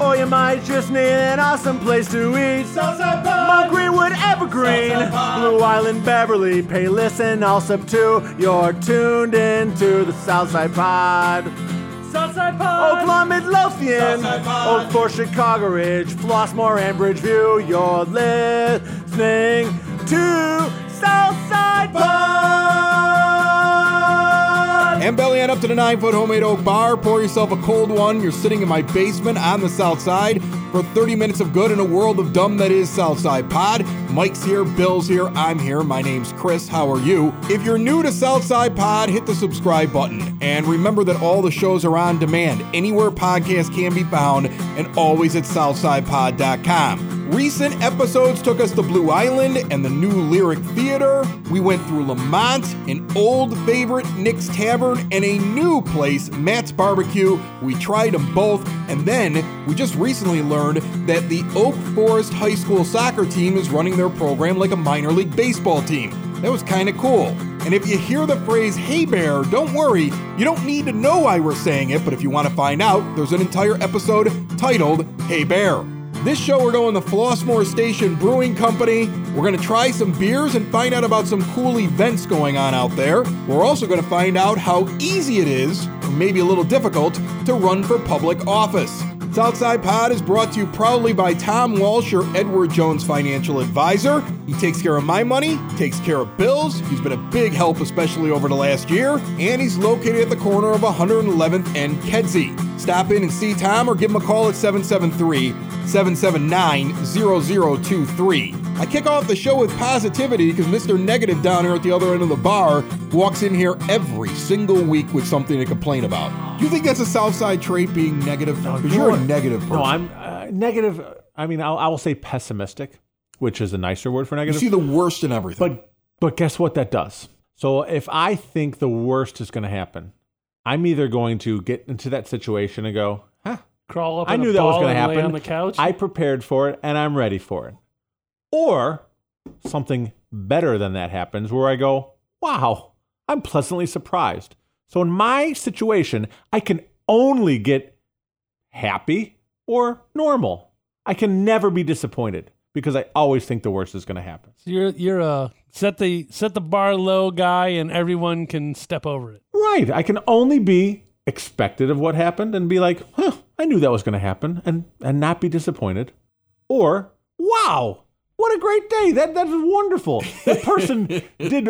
Or you might just need an awesome place to eat. Southside Pod. Mount Greenwood, Evergreen. Blue Island, Beverly, Pay Listen, all sub two. You're tuned into the Southside Pod. Southside Pod. Oak Lawn, Midlothian, Southside Pod. Oak Forest, Chicago Ridge, Flossmoor, and Bridgeview. You're listening to Southside Pod. And belly on up to the nine foot homemade oak bar. Pour yourself a cold one. You're sitting in my basement on the south side for 30 minutes of good in a world of dumb that is Southside Pod. Mike's here, Bill's here, I'm here. My name's Chris. How are you? If you're new to Southside Pod, hit the subscribe button. And remember that all the shows are on demand anywhere podcasts can be found and always at southsidepod.com. Recent episodes took us to Blue Island and the new Lyric Theater. We went through Lemont, an old favorite, Nick's Tavern, and a new place, Matt's Barbecue. We tried them both, and then we just recently learned that the Oak Forest High School soccer team is running their program like a minor league baseball team. That was kind of cool. And if you hear the phrase, hey bear, don't worry, you don't need to know why we're saying it, but if you want to find out, there's an entire episode titled, Hey Bear. This show, we're going to Flossmoor Station Brewing Company. We're going to try some beers and find out about some cool events going on out there. We're also going to find out how easy it is, or maybe a little difficult, to run for public office. Southside Pod is brought to you proudly by Tom Walsh, your Edward Jones financial advisor. He takes care of my money, takes care of Bill's. He's been a big help, especially over the last year. And he's located at the corner of 111th and Kedzie. Stop in and see Tom or give him a call at 773 779 0023. I kick off the show with positivity because Mr. Negative down here at the other end of the bar walks in here every single week with something to complain about. Do you think that's a Southside trait being negative? Because you you're a negative person. No, I'm uh, negative. I mean, I'll, I will say pessimistic, which is a nicer word for negative. you see the worst in everything. But but guess what that does? So if I think the worst is going to happen, I'm either going to get into that situation and go, huh, Crawl up. I knew that was going to happen. on the couch. I prepared for it and I'm ready for it. Or something better than that happens where I go, wow, I'm pleasantly surprised. So in my situation, I can only get happy or normal. I can never be disappointed because I always think the worst is going to happen. So you're you're a set the set the bar low guy, and everyone can step over it. Right. I can only be expected of what happened and be like, huh, I knew that was going to happen and, and not be disappointed. Or, wow, what a great day. That, that was wonderful. That person did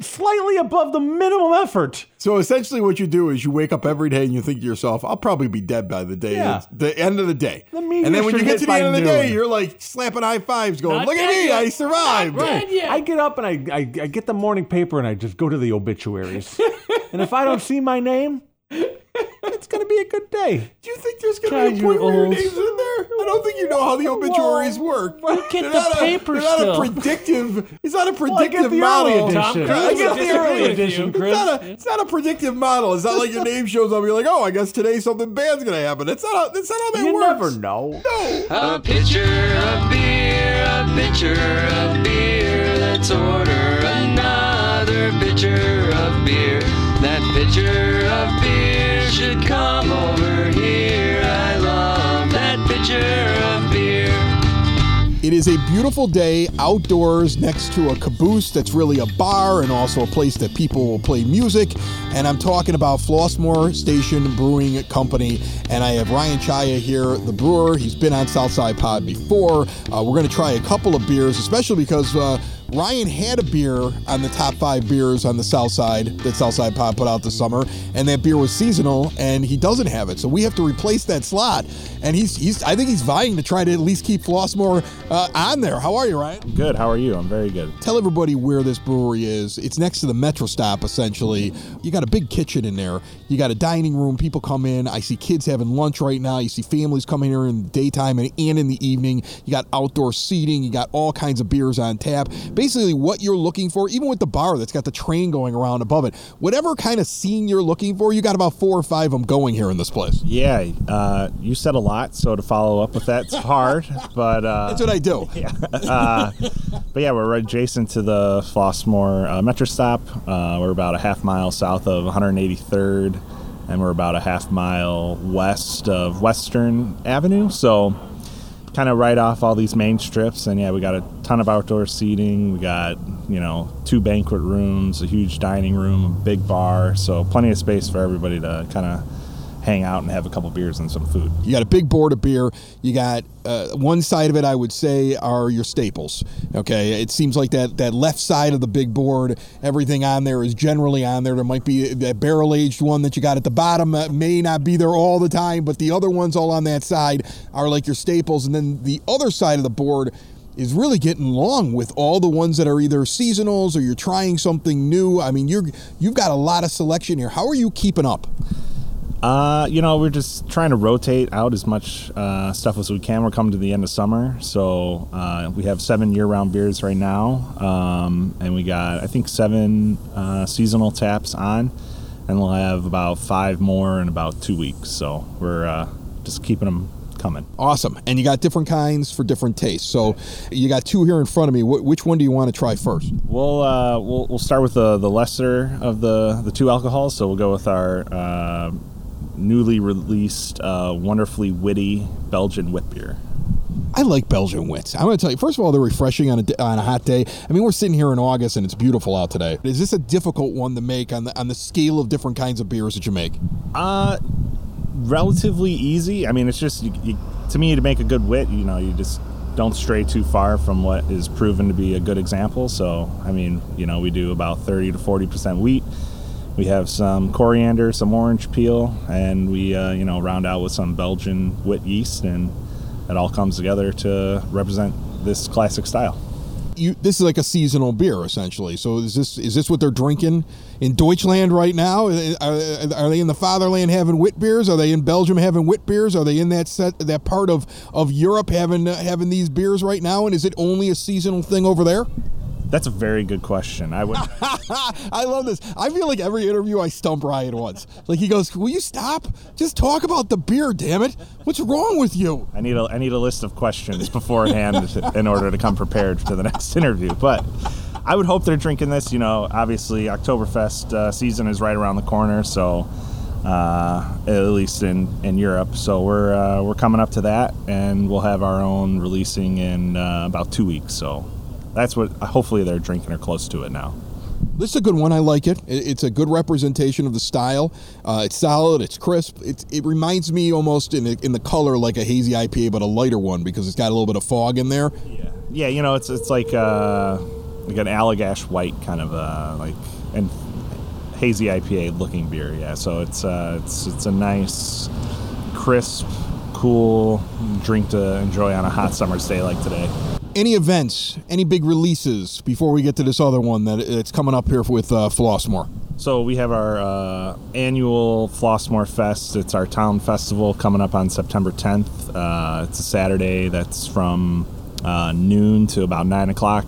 slightly above the minimum effort. So essentially, what you do is you wake up every day and you think to yourself, "I'll probably be dead by the day, Yeah. the end of the day." The meteor and then when you get hit to the by end of the day, noon. you're like slapping high fives, going, Not "Look at dead me, yet. I survived!" Not dead yet. I get up and I, I, I get the morning paper and I just go to the obituaries. and if I don't see my name, it's going to be a good day. Do you think there's going God, to be a point where your name's in there? I don't think you know how the obituaries work. get They're the not a- they're not a predictive. It's not a I predictive get the model. early Tom edition. Cruise I get the early edition. Chris. It's not, a, it's not a predictive model. It's not like your name shows up. and You're like, oh, I guess today something bad's gonna happen. It's not. A, that's not how that You works. never know. No. A pitcher of beer, a pitcher of beer. Let's order another pitcher of beer. That pitcher of beer should come over here. I love that pitcher of beer. It is a beautiful day outdoors next to a caboose that's really a bar and also a place that people will play music. And I'm talking about Flossmoor Station Brewing Company. And I have Ryan Chaya here, the brewer. He's been on Southside Pod before. Uh, we're going to try a couple of beers, especially because. Uh, Ryan had a beer on the top five beers on the South Side that Southside Pod put out this summer, and that beer was seasonal, and he doesn't have it. So we have to replace that slot. And he's, he's I think he's vying to try to at least keep Flossmoor uh, on there. How are you, Ryan? Good. How are you? I'm very good. Tell everybody where this brewery is. It's next to the Metro Stop, essentially. You got a big kitchen in there. You got a dining room. People come in. I see kids having lunch right now. You see families coming here in the daytime and, and in the evening. You got outdoor seating. You got all kinds of beers on tap. Basically, what you're looking for, even with the bar that's got the train going around above it, whatever kind of scene you're looking for, you got about four or five of them going here in this place. Yeah, uh, you said a lot, so to follow up with that's hard. But uh, That's what I do. uh, but yeah, we're adjacent to the Flossmoor uh, Metro stop. Uh, we're about a half mile south of 183rd, and we're about a half mile west of Western Avenue. So, kind of right off all these main strips. And yeah, we got a ton of outdoor seating. We got you know two banquet rooms, a huge dining room, a big bar. So plenty of space for everybody to kind of hang out and have a couple beers and some food. You got a big board of beer. You got uh, one side of it, I would say, are your staples. Okay, it seems like that that left side of the big board, everything on there is generally on there. There might be that barrel aged one that you got at the bottom that may not be there all the time, but the other ones all on that side are like your staples. And then the other side of the board is really getting long with all the ones that are either seasonals or you're trying something new. I mean, you're you've got a lot of selection here. How are you keeping up? Uh, you know, we're just trying to rotate out as much uh, stuff as we can. We're coming to the end of summer, so uh, we have seven year-round beers right now, um, and we got I think seven uh, seasonal taps on, and we'll have about five more in about two weeks. So we're uh, just keeping them coming. Awesome. And you got different kinds for different tastes. So you got two here in front of me. Wh- which one do you want to try first? We'll uh, we'll, we'll start with the the lesser of the the two alcohols. So we'll go with our uh, newly released, uh, wonderfully witty Belgian wit beer. I like Belgian wits. I'm going to tell you, first of all, they're refreshing on a, on a hot day. I mean, we're sitting here in August and it's beautiful out today. Is this a difficult one to make on the, on the scale of different kinds of beers that you make? Uh, relatively easy. I mean, it's just you, you, to me to make a good wit. You know, you just don't stray too far from what is proven to be a good example. So, I mean, you know, we do about thirty to forty percent wheat. We have some coriander, some orange peel, and we uh, you know round out with some Belgian wit yeast, and it all comes together to represent this classic style. You, this is like a seasonal beer, essentially. So is this is this what they're drinking in Deutschland right now? Are, are they in the fatherland having wit beers? Are they in Belgium having wit beers? Are they in that set that part of, of Europe having uh, having these beers right now? And is it only a seasonal thing over there? That's a very good question. I would. I love this. I feel like every interview I stump Ryan once. Like he goes, "Will you stop? Just talk about the beer, damn it! What's wrong with you?" I need a I need a list of questions beforehand in order to come prepared to the next interview. But I would hope they're drinking this. You know, obviously Oktoberfest uh, season is right around the corner, so uh, at least in, in Europe. So we're uh, we're coming up to that, and we'll have our own releasing in uh, about two weeks. So that's what hopefully they're drinking or close to it now. This is a good one. I like it. It- It's a good representation of the style. Uh, it's solid. It's crisp. It, it reminds me almost in the, in the color like a hazy IPA, but a lighter one because it's got a little bit of fog in there. Yeah, yeah. You know, it's it's like uh, like an Allagash white kind of uh, like and hazy IPA looking beer. Yeah, so it's uh, it's it's a nice, crisp, cool drink to enjoy on a hot summer's day like today. Any events, any big releases before we get to this other one that it's coming up here with uh, Flossmoor? So we have our uh, annual Flossmoor Fest. It's our town festival coming up on September 10th. Uh, it's a Saturday. That's from uh, noon to about nine o'clock,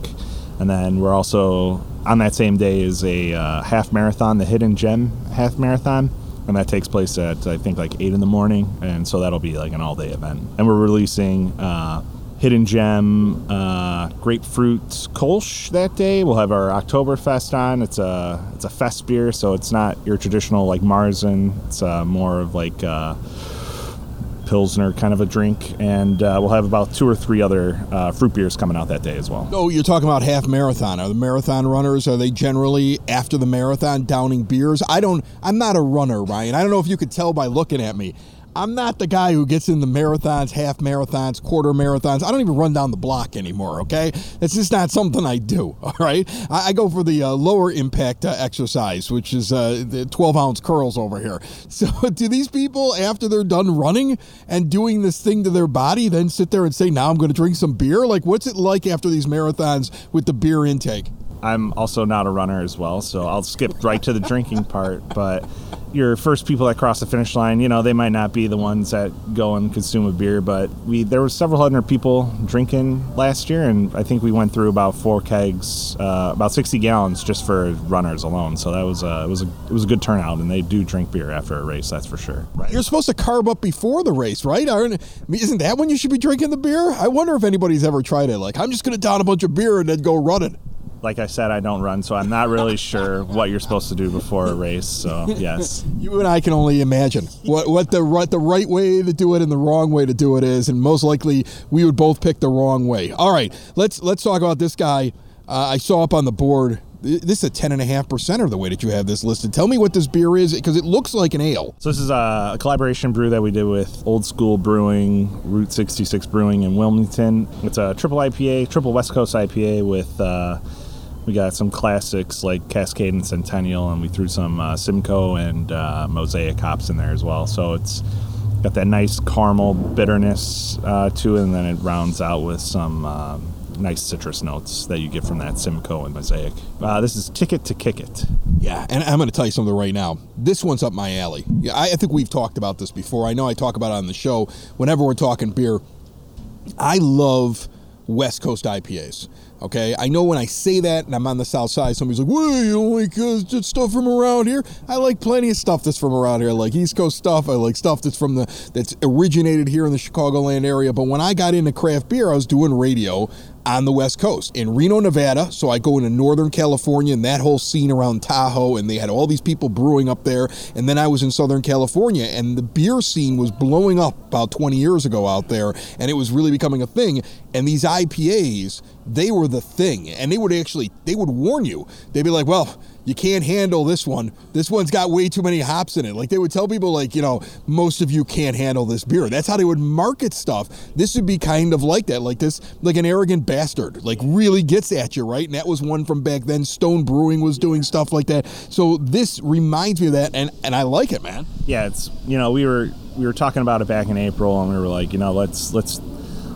and then we're also on that same day is a uh, half marathon, the Hidden Gem half marathon, and that takes place at I think like eight in the morning, and so that'll be like an all day event. And we're releasing. Uh, Hidden Gem uh, grapefruit Kolsch that day. We'll have our Oktoberfest on. It's a it's a fest beer, so it's not your traditional like Marzen. It's uh, more of like uh, pilsner kind of a drink, and uh, we'll have about two or three other uh, fruit beers coming out that day as well. Oh, you're talking about half marathon. Are the marathon runners are they generally after the marathon downing beers? I don't. I'm not a runner, Ryan. I don't know if you could tell by looking at me. I'm not the guy who gets in the marathons, half marathons, quarter marathons. I don't even run down the block anymore, okay? It's just not something I do, all right? I, I go for the uh, lower impact uh, exercise, which is uh, the 12 ounce curls over here. So, do these people, after they're done running and doing this thing to their body, then sit there and say, now I'm going to drink some beer? Like, what's it like after these marathons with the beer intake? I'm also not a runner as well, so I'll skip right to the drinking part. But your first people that cross the finish line, you know, they might not be the ones that go and consume a beer, but we there were several hundred people drinking last year, and I think we went through about four kegs, uh, about 60 gallons just for runners alone. So that was a, it was a it was a good turnout, and they do drink beer after a race, that's for sure. You're supposed to carb up before the race, right? Aren't, isn't that when you should be drinking the beer? I wonder if anybody's ever tried it. Like, I'm just going to down a bunch of beer and then go running. Like I said, I don't run, so I'm not really sure what you're supposed to do before a race. So yes. You and I can only imagine what what the right the right way to do it and the wrong way to do it is, and most likely we would both pick the wrong way. All right, let's let's talk about this guy. Uh, I saw up on the board. This is a ten and a half percent of the way that you have this listed. Tell me what this beer is because it looks like an ale. So this is a, a collaboration brew that we did with Old School Brewing, Route 66 Brewing in Wilmington. It's a triple IPA, triple West Coast IPA with. Uh, we got some classics like Cascade and Centennial, and we threw some uh, Simcoe and uh, Mosaic hops in there as well. So it's got that nice caramel bitterness uh, to it, and then it rounds out with some uh, nice citrus notes that you get from that Simcoe and Mosaic. Uh, this is Ticket to Kick It. Yeah, and I'm going to tell you something right now. This one's up my alley. Yeah, I, I think we've talked about this before. I know I talk about it on the show whenever we're talking beer. I love West Coast IPAs. Okay, I know when I say that and I'm on the South Side, somebody's like, "Well, you don't like uh, stuff from around here." I like plenty of stuff that's from around here. I like East Coast stuff. I like stuff that's from the that's originated here in the Chicagoland area. But when I got into craft beer, I was doing radio on the West Coast in Reno, Nevada. So I go into Northern California and that whole scene around Tahoe, and they had all these people brewing up there. And then I was in Southern California, and the beer scene was blowing up about 20 years ago out there, and it was really becoming a thing. And these IPAs, they were the thing, and they would actually they would warn you. They'd be like, "Well." You can't handle this one. This one's got way too many hops in it. Like they would tell people, like, you know, most of you can't handle this beer. That's how they would market stuff. This would be kind of like that, like this, like an arrogant bastard, like really gets at you, right? And that was one from back then. Stone Brewing was doing stuff like that. So this reminds me of that, and and I like it, man. yeah, it's you know we were we were talking about it back in April, and we were like, you know, let's let's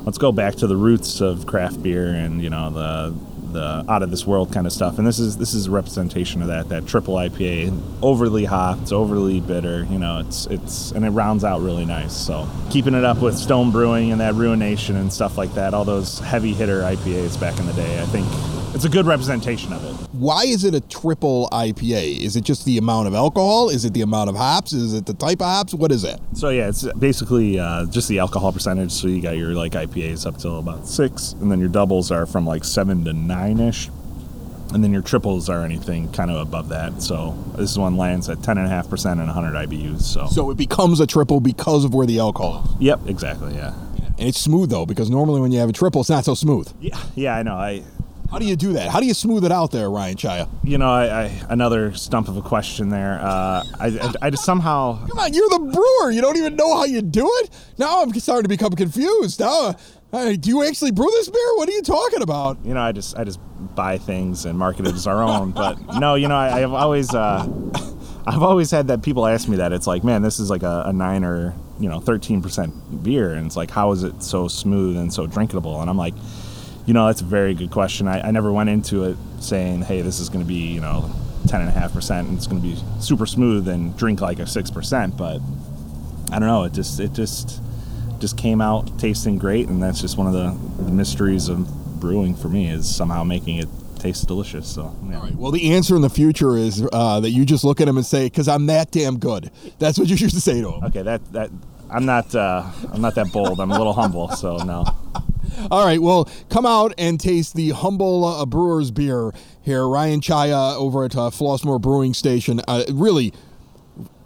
let's go back to the roots of craft beer and you know the the out of this world kind of stuff. And this is this is a representation of that that triple IPA, overly hopped, overly bitter. You know, it's it's and it rounds out really nice. So keeping it up with Stone Brewing and that Ruination and stuff like that, all those heavy hitter IPAs back in the day, I think it's a good representation of it. Why is it a triple IPA? Is it just the amount of alcohol? Is it the amount of hops? Is it the type of hops? What is it? So yeah, it's basically uh, just the alcohol percentage. So you got your like IPAs up till about six, and then your doubles are from like seven to nine ish, and then your triples are anything kind of above that. So this one lands at ten and a half percent and 100 IBUs. So, So it becomes a triple because of where the alcohol. is. yep, exactly, yeah, And it's smooth though, because normally when you have a triple, it's not so smooth. yeah, yeah. I know. I How do you do that? How do you smooth it out there, Ryan Chaya? you know, I, I another stump of a question there. Uh, I, I, I just somehow Come on, you're the brewer. You don't even know how you do it. Now I'm starting to become confused. Now, uh, do you actually brew this beer? What are you talking about? you know, I just I just buy things and market it as our own. But no, you know, I, I've always uh, I've always had that people ask me that. It's like, man, this is like a, a nine or you know thirteen percent beer, and it's like, how is it so smooth and so drinkable? And I'm like, you know, that's a very good question. I, I never went into it saying, hey, this is going to be you know ten and a half percent, and it's going to be super smooth and drink like a six percent. But I don't know. It just it just just came out tasting great, and that's just one of the, the mysteries of brewing for me is somehow making it taste delicious. So yeah. All right. Well, the answer in the future is uh, that you just look at him and say, "Because I'm that damn good." That's what you used to say to him. okay, that that I'm not uh, I'm not that bold. I'm a little humble, so no. All right. Well, come out and taste the humble uh, brewer's beer here, Ryan Chaya over at uh, Flossmoor Brewing Station. Uh, really,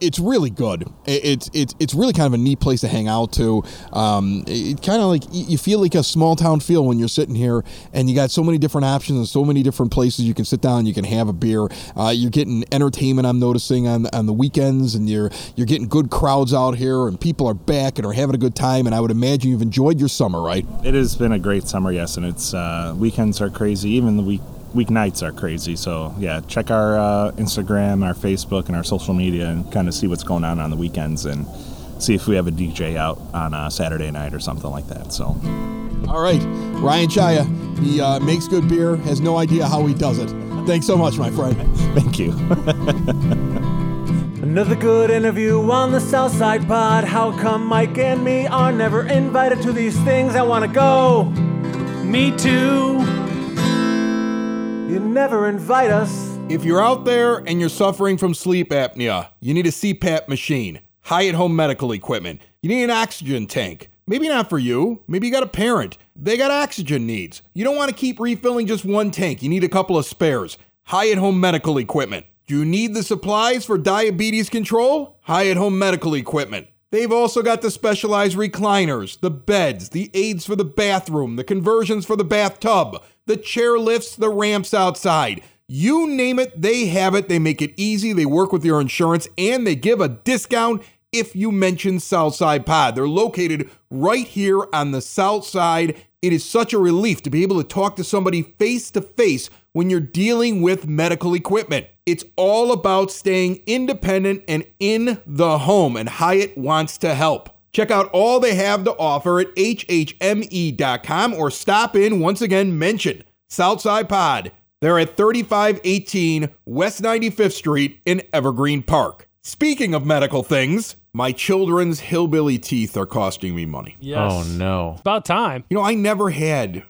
it's really good. It's it's it's really kind of a neat place to hang out to. Um, it kind of like you feel like a small town feel when you're sitting here, and you got so many different options and so many different places you can sit down. You can have a beer. Uh, you're getting entertainment. I'm noticing on on the weekends, and you're you're getting good crowds out here, and people are back and are having a good time. And I would imagine you've enjoyed your summer, right? It has been a great summer, yes, and it's uh, weekends are crazy. Even the week weeknights are crazy. So yeah, check our uh, Instagram, our Facebook, and our social media, and kind of see what's going on on the weekends, and see if we have a DJ out on a Saturday night or something like that. So All right, Ryan Chaya. He uh, makes good beer. Has no idea how he does it. Thanks so much, my friend. thank you. Another good interview on the Southside Pod. How come Mike and me are never invited to these things? I wanna go. Me too. You never invite us. If you're out there and you're suffering from sleep apnea, you need a CPAP machine, Hyatt Home Medical Equipment. You need an oxygen tank. Maybe not for you. Maybe you got a parent. They got oxygen needs. You don't want to keep refilling just one tank. You need a couple of spares. Hyatt Home Medical Equipment. Do you need the supplies for diabetes control? Hyatt Home Medical Equipment. They've also got the specialized recliners, the beds, the aids for the bathroom, the conversions for the bathtub, the chair lifts, the ramps outside. You name it, they have it. They make it easy. They work with your insurance and they give a discount if you mention Southside Pod. They're located right here on the South Side. It is such a relief to be able to talk to somebody face to face when you're dealing with medical equipment. It's all about staying independent and in the home, and Hyatt wants to help. Check out all they have to offer at hhme.com or stop in once again, mention Southside Pod. They're at 3518 West 95th Street in Evergreen Park. Speaking of medical things, my children's hillbilly teeth are costing me money. Yes. Oh no. About time. You know, I never had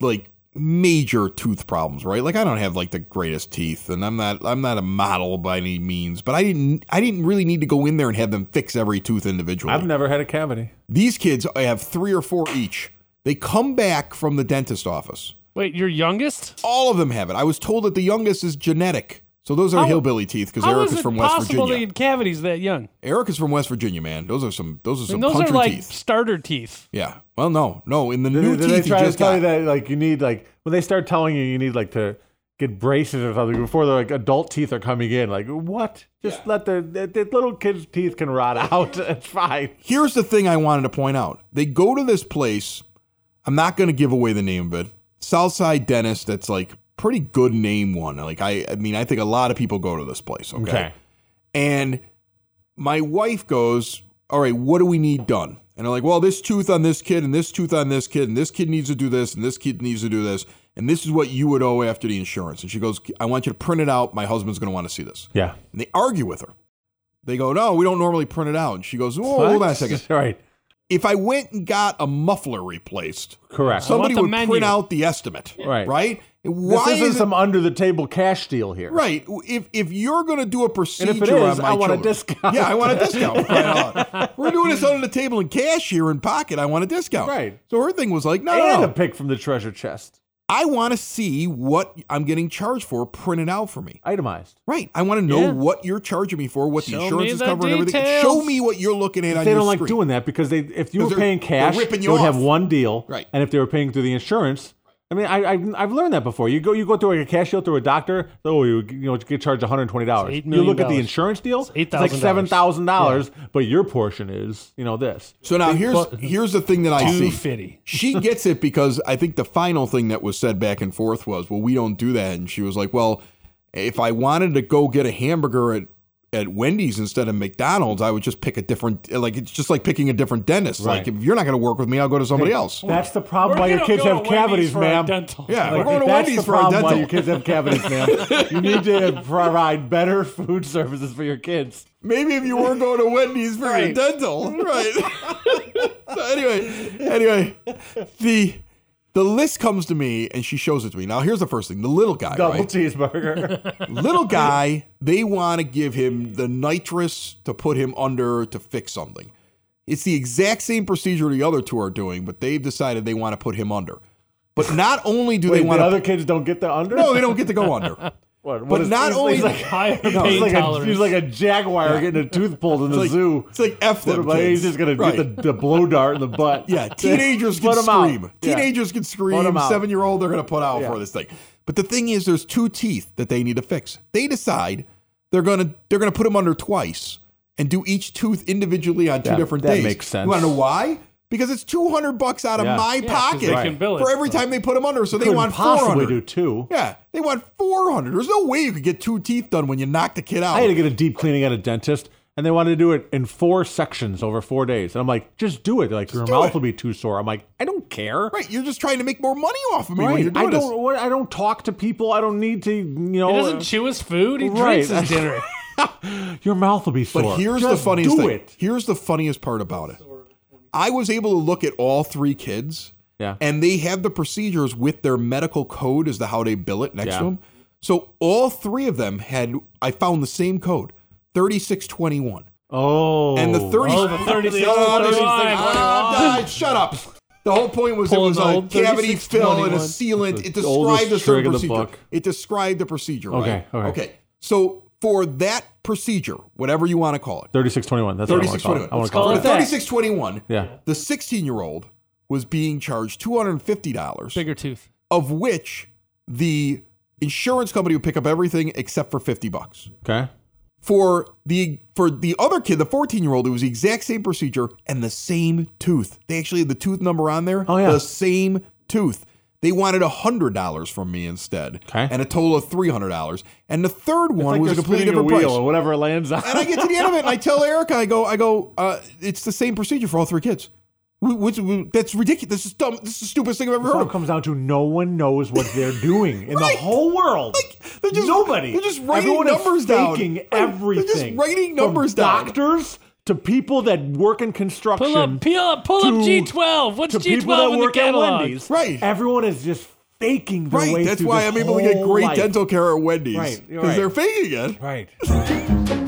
like major tooth problems, right? Like I don't have like the greatest teeth and I'm not I'm not a model by any means, but I didn't I didn't really need to go in there and have them fix every tooth individually. I've never had a cavity. These kids I have 3 or 4 each. They come back from the dentist office. Wait, your youngest? All of them have it. I was told that the youngest is genetic. So those are How- hillbilly teeth because Eric is is it from West possible Virginia. they get cavities that young? Eric is from West Virginia, man. Those are some those are some And those country are like teeth. starter teeth. Yeah. Well, no, no. In the Did, new did teeth they try he to tell got. you that like you need like when they start telling you you need like to get braces or something before the like adult teeth are coming in? Like what? Just let the, the, the little kids' teeth can rot out. it's fine. Here's the thing I wanted to point out. They go to this place. I'm not going to give away the name of it. Southside Dentist. That's like pretty good name one. Like I, I mean, I think a lot of people go to this place. Okay. Okay. And my wife goes, "All right, what do we need done?" And I'm like, "Well, this tooth on this kid, and this tooth on this kid, and this kid needs to do this, and this kid needs to do this, and this is what you would owe after the insurance." And she goes, "I want you to print it out. My husband's going to want to see this." Yeah. And they argue with her. They go, "No, we don't normally print it out." And she goes, "Oh, hold on a second. right. If I went and got a muffler replaced, Correct. somebody would menu. print out the estimate, Right. Right? This Why isn't is some under the table cash deal here. Right. If if you're going to do a procedure if it is, on my I want a discount. Yeah, I want a discount. Right. We're doing this under the table in cash here in pocket. I want a discount. Right. So her thing was like, no, And no, a pick from the treasure chest. I want to see what I'm getting charged for printed out for me. Itemized. Right. I want to know Yeah. what you're charging me for, what Show the insurance me is the covering, everything. details. Show me what you're looking at on They your don't like screen. doing that because they if you 'Cause were they're- paying cash, ripping they you would have one deal. Right. And if they were paying through the insurance, I mean, I, I I've learned that before. You go you go through like a cash deal through a doctor. Oh, you you know get charged one hundred twenty dollars. You look at the insurance deal. It's It's like $8,000. seven thousand dollars, but your portion is you know this. So now here's here's the thing that I see. Too fitty. she gets it because I think the final thing that was said back and forth was, "Well, we don't do that." And she was like, "Well, if I wanted to go get a hamburger at at Wendy's instead of McDonald's, I would just pick a different like it's just like picking a different dentist. Like if you're not going to work with me, I'll go to somebody else." That's the problem We're why your kids have cavities, for our ma'am. dental. Yeah, we're going to that's Wendy's the for our problem why dental. your kids have cavities, ma'am. you need to provide better food services for your kids. Maybe if you weren't going to Wendy's for your Right. dental, right? so anyway, anyway, the the list comes to me and she shows it to me. Now here's the first thing: the little guy, Double right? cheeseburger. little guy, they want to give him the nitrous to put him under to fix something. It's the exact same procedure the other two are doing, but they've decided they want to put him under. But not only do Wait, they the want to other kids don't get the under. no, they don't get to go under. What, But is- not he's only- like, Higher he's pain like, a, he's like a jaguar getting a tooth pulled in the like- zoo. it's like F What them am He's just gonna Right. get the, the blow dart in the butt. Yeah, teenagers can Put 'em out. scream. Yeah. Teenagers can Put scream. Seven year old, they're going to put out Yeah. for this thing. But the thing is, there's two teeth that they need to fix. They decide they're going to they're to put them under twice and do each tooth individually on two That- different that days. makes sense. You want to know why? Because it's 200 bucks out of Yeah. my Yeah, 'cause pocket they can bill it. for every time they put them under. So they Couldn't want possibly 400. do two. Yeah, they want 400. There's no way you could get two teeth done when you knock the kid out. I had to get a deep cleaning at a dentist, and they wanted to do it in four sections over four days. And I'm like, just do it. They're like, your mouth it. will be too sore. I'm like, I don't care. Right, you're just trying to make more money off of me when Right. you're I doing this. don't. What, I don't talk to people. I don't need to. You know, He doesn't uh, chew his food. He Right. drinks his dinner. your mouth will be sore. But here's Just the funniest do thing. It. Here's the funniest part about it. I was able to look at all three kids, Yeah. and they have the procedures with their medical code as to how they bill it next Yeah. to them. So all three of them had. I found the same code, 3621. Oh. and the thirty. Oh, the 36, Oh, this is- 21. Ah, die, shut up. The whole point was Pulling it was the a old cavity fill and a sealant. It the oldest described the trick certain the procedure. book. It described the procedure. Right? Okay, okay. Okay. So for that procedure, whatever you want to call it, 3621. That's what I want to call it. 3621. I want Let's to call call it it that. that. 3621. Yeah. The 16 year old was being charged $250, Bigger tooth. of which the insurance company would pick up everything except for 50 bucks. Okay. For the for the other kid, the 14 year old, it was the exact same procedure and the same tooth. They actually had the tooth number on there. Oh, yeah. The same tooth. They wanted $100 from me instead. Okay. And a total of $300. And the third one Like was a completely a different wheel price. or whatever it lands on. And I get to the end of it, and I tell Erica, I go, I go, uh, it's the same procedure for all three kids. Which, that's ridiculous. This is dumb. This is the stupidest thing I've ever That's heard. it comes down to. No one knows what they're doing in Right. the whole world. Like, they're just- Nobody. they're just writing Everyone numbers is down. faking Right. They're just everything. writing From numbers down. Doctors to people that work in construction. Pull up, peel up, pull to- up G12. What's to people G12 that in the work at catalog? Wendy's. Right. Everyone is just faking their way Right. That's through why this I'm able to get great life. dental care at Wendy's. Right, Because right. they're faking it. Right.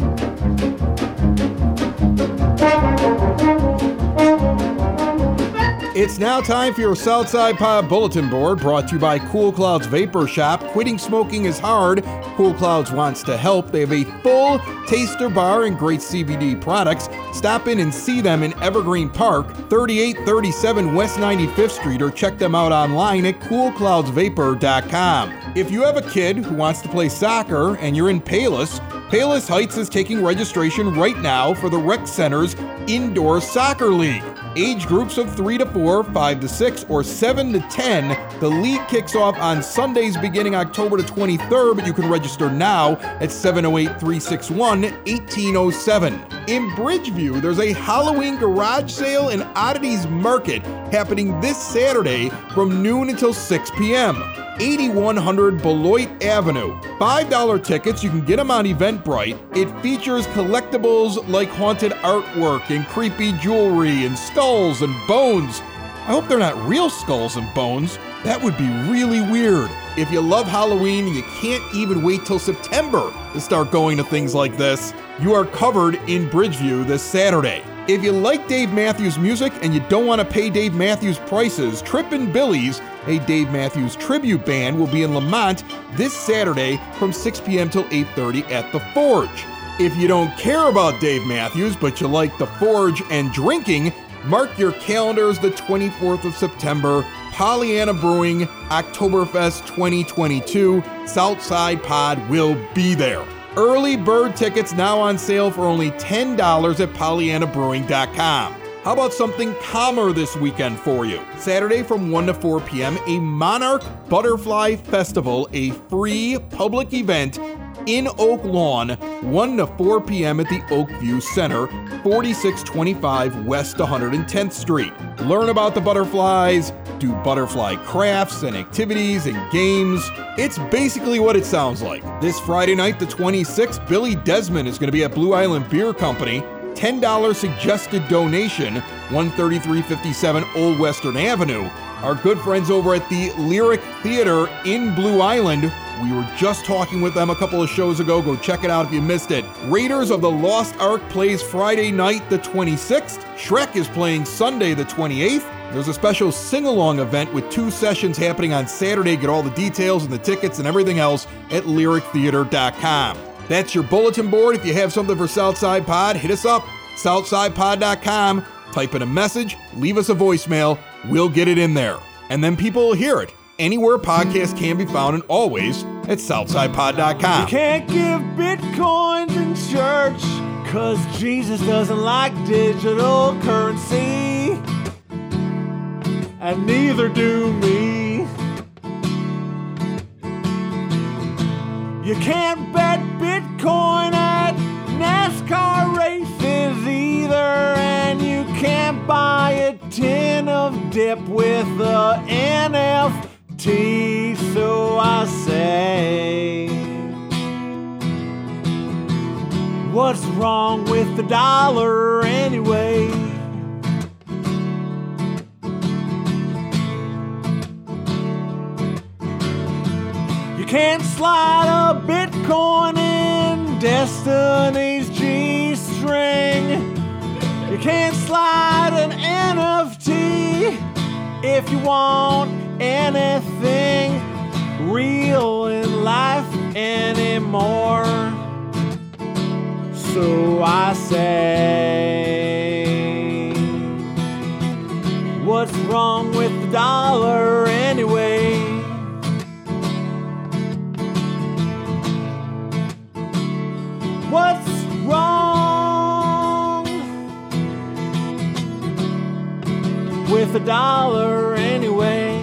It's now time for your Southside Pod Bulletin Board brought to you by Cool Clouds Vapor Shop. Quitting smoking is hard. Cool Clouds wants to help. They have a full taster bar and great CBD products. Stop in and see them in Evergreen Park, 3837 West 95th Street, or check them out online at coolcloudsvapor.com. If you have a kid who wants to play soccer and you're in Palos, Palos Heights is taking registration right now for the Rec Center's Indoor Soccer League. Age groups of 3 to 4, 5 to 6, or 7 to 10. The league kicks off on Sundays beginning October the 23rd, but you can register now at 708 361 1807. In Bridgeview, there's a Halloween garage sale and oddities market happening this Saturday from noon until 6 p.m. 8100 Beloit Avenue. $5 tickets, you can get them on Eventbrite. It features collectibles like haunted artwork and creepy jewelry and skulls and bones. I hope they're not real skulls and bones. That would be really weird. If you love Halloween and you can't even wait till September to start going to things like this, you are covered in Bridgeview this Saturday. If you like Dave Matthews music and you don't want to pay Dave Matthews prices, Trippin' Billies, a Dave Matthews tribute band, will be in Lemont this Saturday from 6 p.m. till 8:30 at the Forge. If you don't care about Dave Matthews but you like the Forge and drinking, mark your calendars the 24th of September. Pollyanna Brewing Oktoberfest 2022. Southside Pod will be there. Early bird tickets now on sale for only $10 at pollyannabrewing.com. How about something calmer this weekend for you? Saturday from 1 to 4 p.m., a Monarch Butterfly Festival, a free public event in Oak Lawn, 1 to 4 p.m. at the Oakview Center, 4625 West 110th Street. Learn about the butterflies, do butterfly crafts and activities and games. It's basically what it sounds like. This Friday night, the 26th, Billy Desmond is going to be at Blue Island Beer Company. $10 suggested donation, 13357 Old Western Avenue. Our good friends over at the Lyric Theater in Blue Island. We were just talking with them a couple of shows ago. Go check it out if you missed it. Raiders of the Lost Ark plays Friday night, the 26th. Shrek is playing Sunday, the 28th. There's a special sing along event with two sessions happening on Saturday. Get all the details and the tickets and everything else at lyrictheater.com. That's your bulletin board. If you have something for Southside Pod, hit us up, southsidepod.com. Type in a message, leave us a voicemail, we'll get it in there. And then people will hear it anywhere podcasts can be found and always at southsidepod.com. You can't give bitcoins in church, cause Jesus doesn't like digital currency. And neither do me. You can't bet Bitcoin at NASCAR races either, and you can't buy a tin of dip with the NFT. So I say, What's wrong with the dollar anyway? You can't slide a Bitcoin in Destiny's G string. You can't slide an NFT if you want anything real in life anymore. So I say, What's wrong with the dollar the dollar anyway?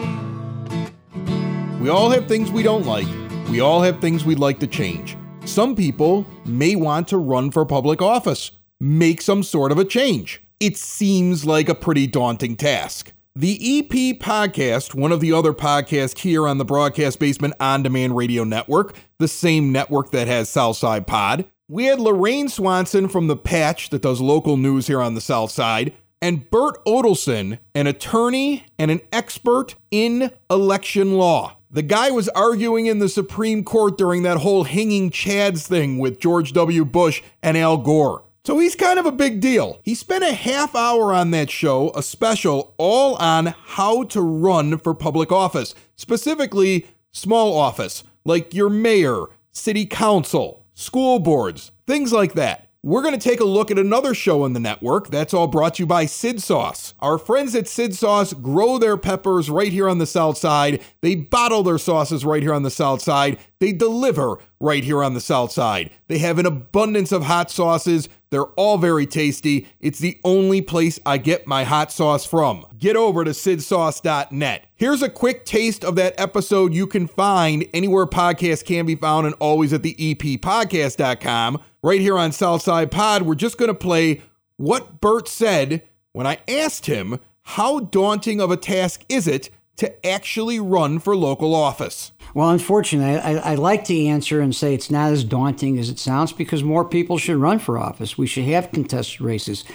We all have things we don't like. We all have things we'd like to change. Some people may want to run for public office, make some sort of a change. It seems like a pretty daunting task. The EP podcast, one of the other podcasts here on the Broadcast Basement On Demand Radio Network, the same network that has Southside Pod, we had Lorraine Swanson from The Patch that does local news here on the South Side, and Burt Odelson, an attorney and an expert in election law. The guy was arguing in the Supreme Court during that whole hanging Chads thing with George W. Bush and Al Gore. So he's kind of a big deal. He spent a half hour on that show, a special all on how to run for public office, specifically small office, like your mayor, city council, school boards, things like that. We're going to take a look at another show on the network. That's all brought to you by Sid Sauce. Our friends at Sid Sauce grow their peppers right here on the South Side. They bottle their sauces right here on the South Side. They deliver right here on the South Side. They have an abundance of hot sauces. They're all very tasty. It's the only place I get my hot sauce from. Get over to sidsauce.net. Here's a quick taste of that episode you can find anywhere podcasts can be found and always at the eppodcast.com. Right here on Southside Pod, we're just going to play what Burt said when I asked him how daunting of a task is it to actually run for local office. Well, unfortunately, I, I like to answer and say it's not as daunting as it sounds because more people should run for office. We should have contested races.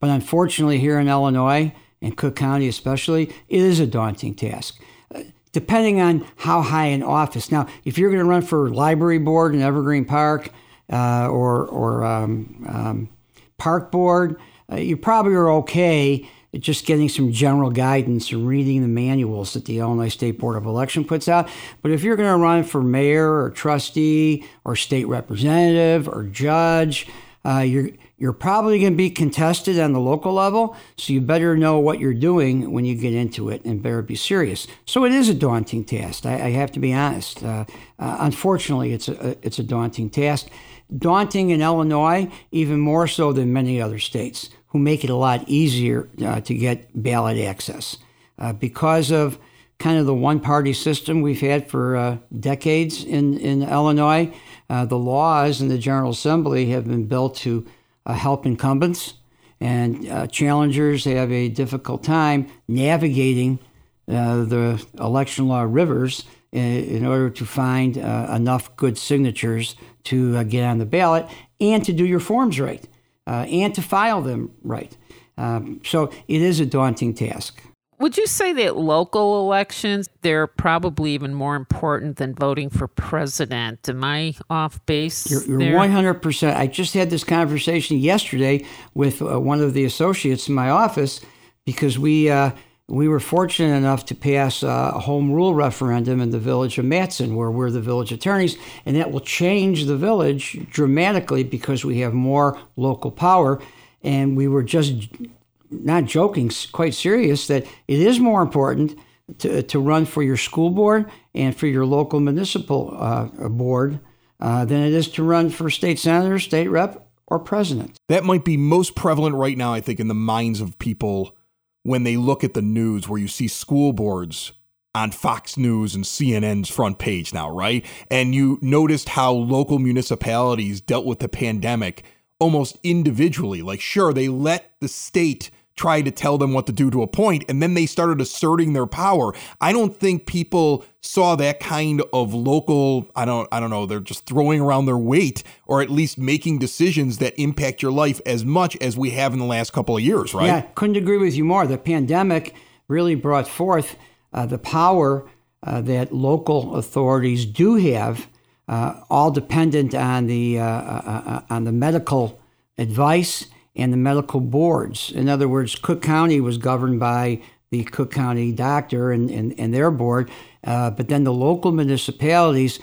But unfortunately, here in Illinois, and Cook County especially, it is a daunting task. Uh, Depending on how high in office. Now, if you're going to run for library board in Evergreen Park uh, or, or um, um, park board, uh, you probably are okay just getting some general guidance and reading the manuals that the Illinois State Board of Election puts out. But if you're going to run for mayor or trustee or state representative or judge, uh, you're you're probably going to be contested on the local level, so you better know what you're doing when you get into it and better be serious. So it is a daunting task. I, I have to be honest. Uh, uh, unfortunately, it's a it's a daunting task. Daunting in Illinois, even more so than many other states, who make it a lot easier uh, to get ballot access uh, because of kind of the one party system we've had for uh, decades in, in Illinois. Uh, the laws in the General Assembly have been built to uh, help incumbents, and uh, challengers have a difficult time navigating the election law rivers in, in order to find uh, enough good signatures to uh, get on the ballot and to do your forms right uh, and to file them right. Um, so it is a daunting task. Would you say that local elections they're probably even more important than voting for president? Am I off base? You're, you're 100%. I just had this conversation yesterday with uh, one of the associates in my office because we uh, we were fortunate enough to pass a home rule referendum in the village of Matteson, where we're the village attorneys, and that will change the village dramatically because we have more local power. And we were just not joking, quite serious, that it is more important to, to run for your school board and for your local municipal uh, board uh, than it is to run for state senator, state rep, or president. That might be most prevalent right now, I think, in the minds of people when they look at the news where you see school boards on Fox News and CNN's front page now, right? And you noticed how local municipalities dealt with the pandemic almost individually. Like, sure, they let the state try to tell them what to do to a point, and then they started asserting their power. I don't think people saw that kind of local, I don't I don't know, they're just throwing around their weight or at least making decisions that impact your life as much as we have in the last couple of years, right? Yeah, couldn't agree with you more. The pandemic really brought forth uh, the power uh, that local authorities do have, uh, all dependent on the uh, uh, uh, on the medical advice and the medical boards. In other words, Cook County was governed by the Cook County doctor and, and, and their board, uh, but then the local municipalities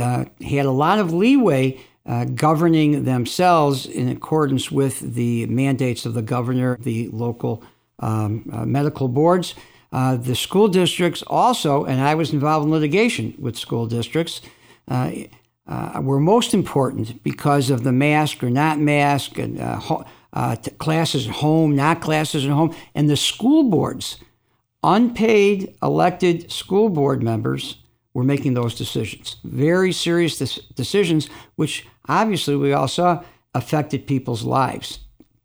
uh, had a lot of leeway uh, governing themselves in accordance with the mandates of the governor, the local um, uh, medical boards. Uh, the school districts also, and I was involved in litigation with school districts, uh, were most important because of the mask or not mask, and ho- uh, classes at home, not classes at home, and the school boards, unpaid elected school board members were making those decisions. Very serious dis- decisions, which obviously we all saw affected people's lives,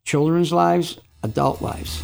children's lives, adult lives.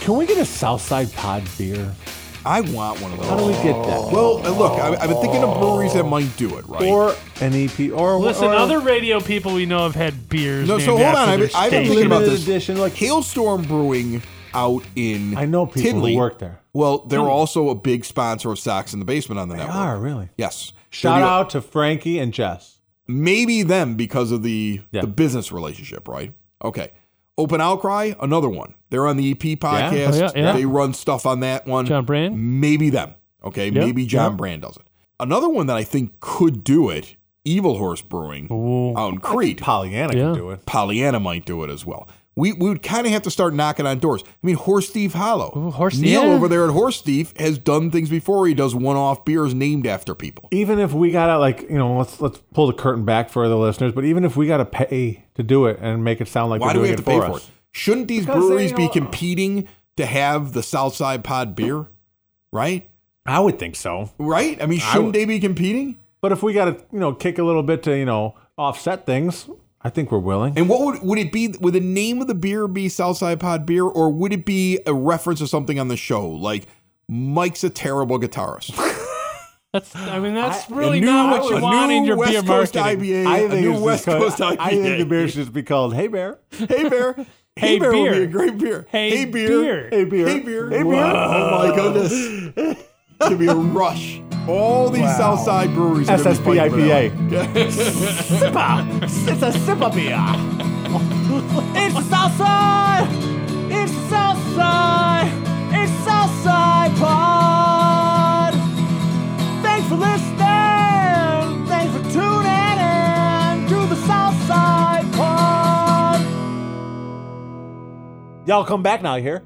Can we get a Southside Pod beer? I want one of those. How do we get that? Well, uh, look, I, I've been thinking of breweries that might do it, right? Or an EP, or Listen, or other radio people we know have had beers. No, so named hold on. I've been- I've been thinking about this. edition, like Hailstorm Brewing out in I know people Tinley. who work there. Well, they're also a big sponsor of Sox in the Basement on the network. are really. Yes. Shout They're out to Frankie and Jess. Maybe them because of the Yeah. the business relationship, right? Okay. Open Outcry, another one. They're on the EP podcast. Oh, yeah, yeah. They run stuff on that one. John Brand? Maybe them. Okay. Maybe John yeah. Brand does it. Another one that I think could do it, Evil Horse Brewing out in Crete. Pollyanna Yeah. can do it. Pollyanna might do it as well. We, we would kind of have to start knocking on doors. I mean, Horse Thief Hollow. Ooh, Horse- Neil yeah. over there at Horse Thief has done things before. He does one-off beers named after people. Even if we gotta like, you know, let's let's pull the curtain back for the listeners. But even if we gotta pay to do it and make it sound like Why we're do we doing have to it pay for for us, it? Shouldn't these Because they, breweries you be competing to have the Southside Pod beer? Right? I would think so. Right? I mean, shouldn't would- they be competing? But if we gotta, you know, kick a little bit to, you know, offset things, I think we're willing. And what would would it be? Would the name of the beer be Southside Pod beer, or would it be a reference to something on the show, like Mike's a terrible guitarist? That's, I mean, that's A really new- not what you want new in your West beer Coast marketing. IPA, I a think new West just Coast called, IPA. I think the beer should be called Hey Bear. Hey Bear. Hey, Hey, Bear would be a great beer. Hey, beer. beer. Hey beer. Hey beer. Hey beer. Oh my goodness. It's gonna be a rush. All these Southside breweries are be SSP fighting for that IPA. It's a sip of beer. It's the Southside. It's Southside. It's Southside Pod. Thanks for listening. Thanks for tuning in to the Southside Pod. Y'all come back now, you hear?